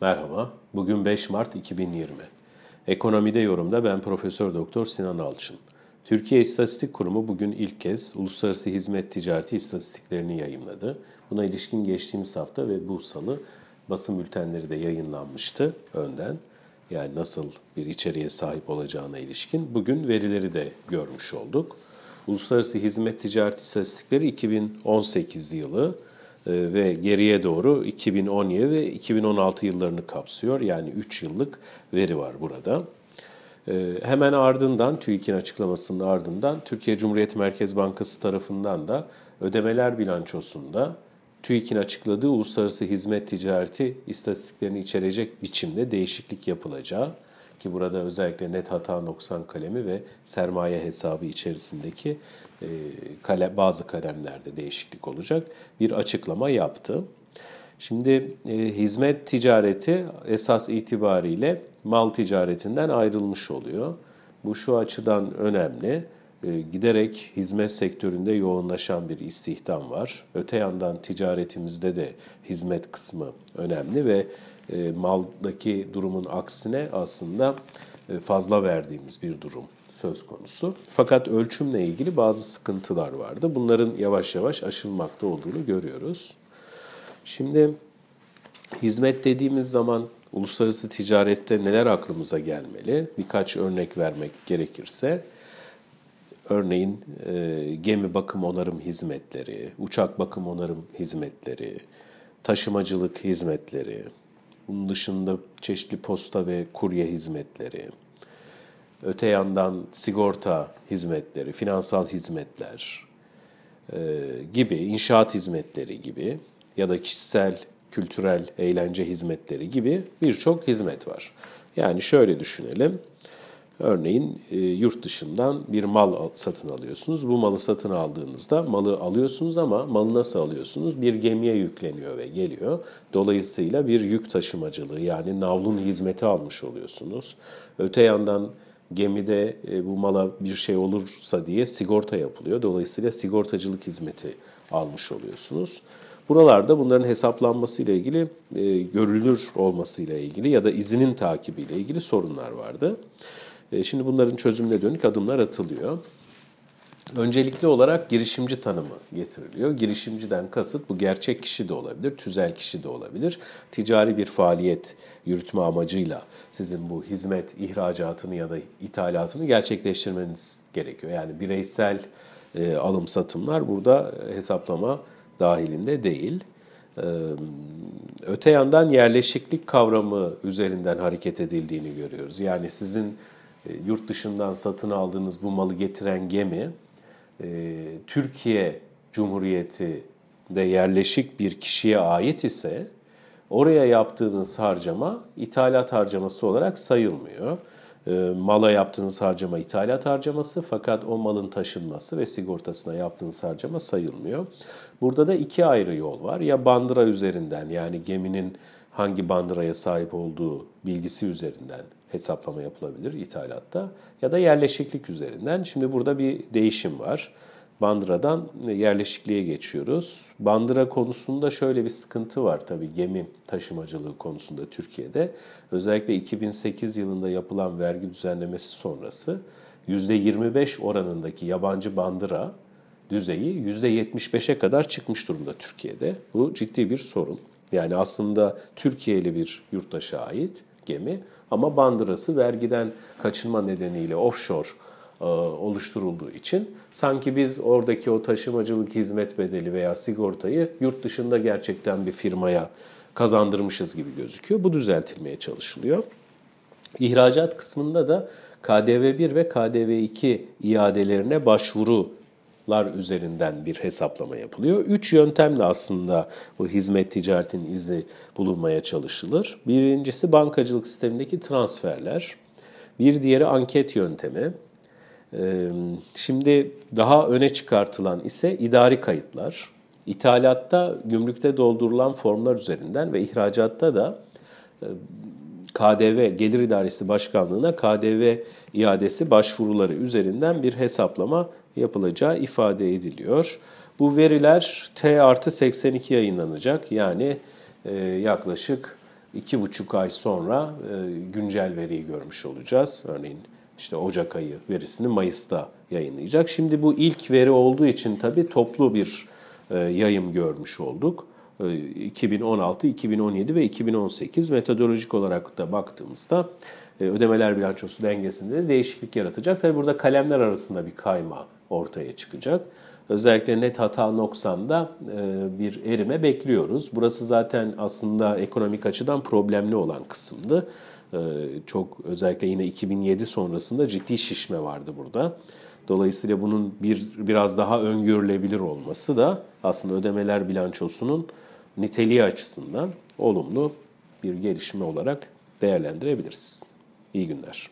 Merhaba, bugün 5 Mart 2020. Ekonomide yorumda ben Profesör Doktor Sinan Alçın. Türkiye İstatistik Kurumu bugün ilk kez uluslararası hizmet ticareti istatistiklerini yayınladı. Buna ilişkin geçtiğimiz hafta ve bu salı basın bültenleri de yayınlanmıştı önden. Yani nasıl bir içeriğe sahip olacağına ilişkin. Bugün verileri de görmüş olduk. Uluslararası hizmet ticareti istatistikleri 2018 yılı ve geriye doğru 2017 ve 2016 yıllarını kapsıyor. Yani 3 yıllık veri var burada. E, hemen ardından TÜİK'in açıklamasının ardından Türkiye Cumhuriyet Merkez Bankası tarafından da ödemeler bilançosunda TÜİK'in açıkladığı uluslararası hizmet ticareti istatistiklerini içerecek biçimde değişiklik yapılacağı ki burada özellikle net hata noksan kalemi ve sermaye hesabı içerisindeki e, kale, bazı kalemlerde değişiklik olacak bir açıklama yaptı. Şimdi e, hizmet ticareti esas itibariyle mal ticaretinden ayrılmış oluyor. Bu şu açıdan önemli. E, giderek hizmet sektöründe yoğunlaşan bir istihdam var. Öte yandan ticaretimizde de hizmet kısmı önemli ve e, maldaki durumun aksine aslında e, fazla verdiğimiz bir durum söz konusu. Fakat ölçümle ilgili bazı sıkıntılar vardı. Bunların yavaş yavaş aşılmakta olduğunu görüyoruz. Şimdi hizmet dediğimiz zaman uluslararası ticarette neler aklımıza gelmeli? Birkaç örnek vermek gerekirse, örneğin e, gemi bakım onarım hizmetleri, uçak bakım onarım hizmetleri, taşımacılık hizmetleri, bunun dışında çeşitli posta ve kurye hizmetleri, öte yandan sigorta hizmetleri, finansal hizmetler e, gibi, inşaat hizmetleri gibi ya da kişisel, kültürel, eğlence hizmetleri gibi birçok hizmet var. Yani şöyle düşünelim. Örneğin e, yurt dışından bir mal satın alıyorsunuz. Bu malı satın aldığınızda malı alıyorsunuz ama malı nasıl alıyorsunuz? Bir gemiye yükleniyor ve geliyor. Dolayısıyla bir yük taşımacılığı yani navlun hizmeti almış oluyorsunuz. Öte yandan gemide e, bu mala bir şey olursa diye sigorta yapılıyor. Dolayısıyla sigortacılık hizmeti almış oluyorsunuz. Buralarda bunların hesaplanması ile ilgili, e, görülür olması ile ilgili ya da izinin takibi ile ilgili sorunlar vardı. E, şimdi bunların çözümüne dönük adımlar atılıyor. Öncelikli olarak girişimci tanımı getiriliyor. Girişimciden kasıt bu gerçek kişi de olabilir, tüzel kişi de olabilir. Ticari bir faaliyet yürütme amacıyla sizin bu hizmet ihracatını ya da ithalatını gerçekleştirmeniz gerekiyor. Yani bireysel e, alım satımlar burada hesaplama dahilinde değil. E, öte yandan yerleşiklik kavramı üzerinden hareket edildiğini görüyoruz. Yani sizin e, yurt dışından satın aldığınız bu malı getiren gemi e, Türkiye Cumhuriyeti'de yerleşik bir kişiye ait ise oraya yaptığınız harcama ithalat harcaması olarak sayılmıyor. E, mala yaptığınız harcama ithalat harcaması fakat o malın taşınması ve sigortasına yaptığınız harcama sayılmıyor. Burada da iki ayrı yol var. Ya bandıra üzerinden yani geminin hangi bandıraya sahip olduğu bilgisi üzerinden hesaplama yapılabilir ithalatta ya da yerleşiklik üzerinden. Şimdi burada bir değişim var. Bandıradan yerleşikliğe geçiyoruz. Bandıra konusunda şöyle bir sıkıntı var tabii gemi taşımacılığı konusunda Türkiye'de. Özellikle 2008 yılında yapılan vergi düzenlemesi sonrası %25 oranındaki yabancı bandıra düzeyi %75'e kadar çıkmış durumda Türkiye'de. Bu ciddi bir sorun. Yani aslında Türkiye'li bir yurttaşa ait gemi ama bandırası vergiden kaçınma nedeniyle offshore e, oluşturulduğu için sanki biz oradaki o taşımacılık hizmet bedeli veya sigortayı yurt dışında gerçekten bir firmaya kazandırmışız gibi gözüküyor. Bu düzeltilmeye çalışılıyor. İhracat kısmında da KDV1 ve KDV2 iadelerine başvuru lar üzerinden bir hesaplama yapılıyor. Üç yöntemle aslında bu hizmet ticaretin izi bulunmaya çalışılır. Birincisi bankacılık sistemindeki transferler. Bir diğeri anket yöntemi. Şimdi daha öne çıkartılan ise idari kayıtlar. İthalatta gümrükte doldurulan formlar üzerinden ve ihracatta da KDV Gelir İdaresi Başkanlığı'na KDV iadesi başvuruları üzerinden bir hesaplama yapılacağı ifade ediliyor. Bu veriler T artı 82 yayınlanacak. Yani e, yaklaşık iki buçuk ay sonra e, güncel veriyi görmüş olacağız. Örneğin işte Ocak ayı verisini Mayıs'ta yayınlayacak. Şimdi bu ilk veri olduğu için tabii toplu bir e, yayım görmüş olduk. 2016, 2017 ve 2018 metodolojik olarak da baktığımızda e, ödemeler bilançosu dengesinde de değişiklik yaratacak. Tabii burada kalemler arasında bir kayma ortaya çıkacak. Özellikle net hata noksanda e, bir erime bekliyoruz. Burası zaten aslında ekonomik açıdan problemli olan kısımdı. E, çok özellikle yine 2007 sonrasında ciddi şişme vardı burada. Dolayısıyla bunun bir biraz daha öngörülebilir olması da aslında ödemeler bilançosunun niteliği açısından olumlu bir gelişme olarak değerlendirebiliriz. İyi günler.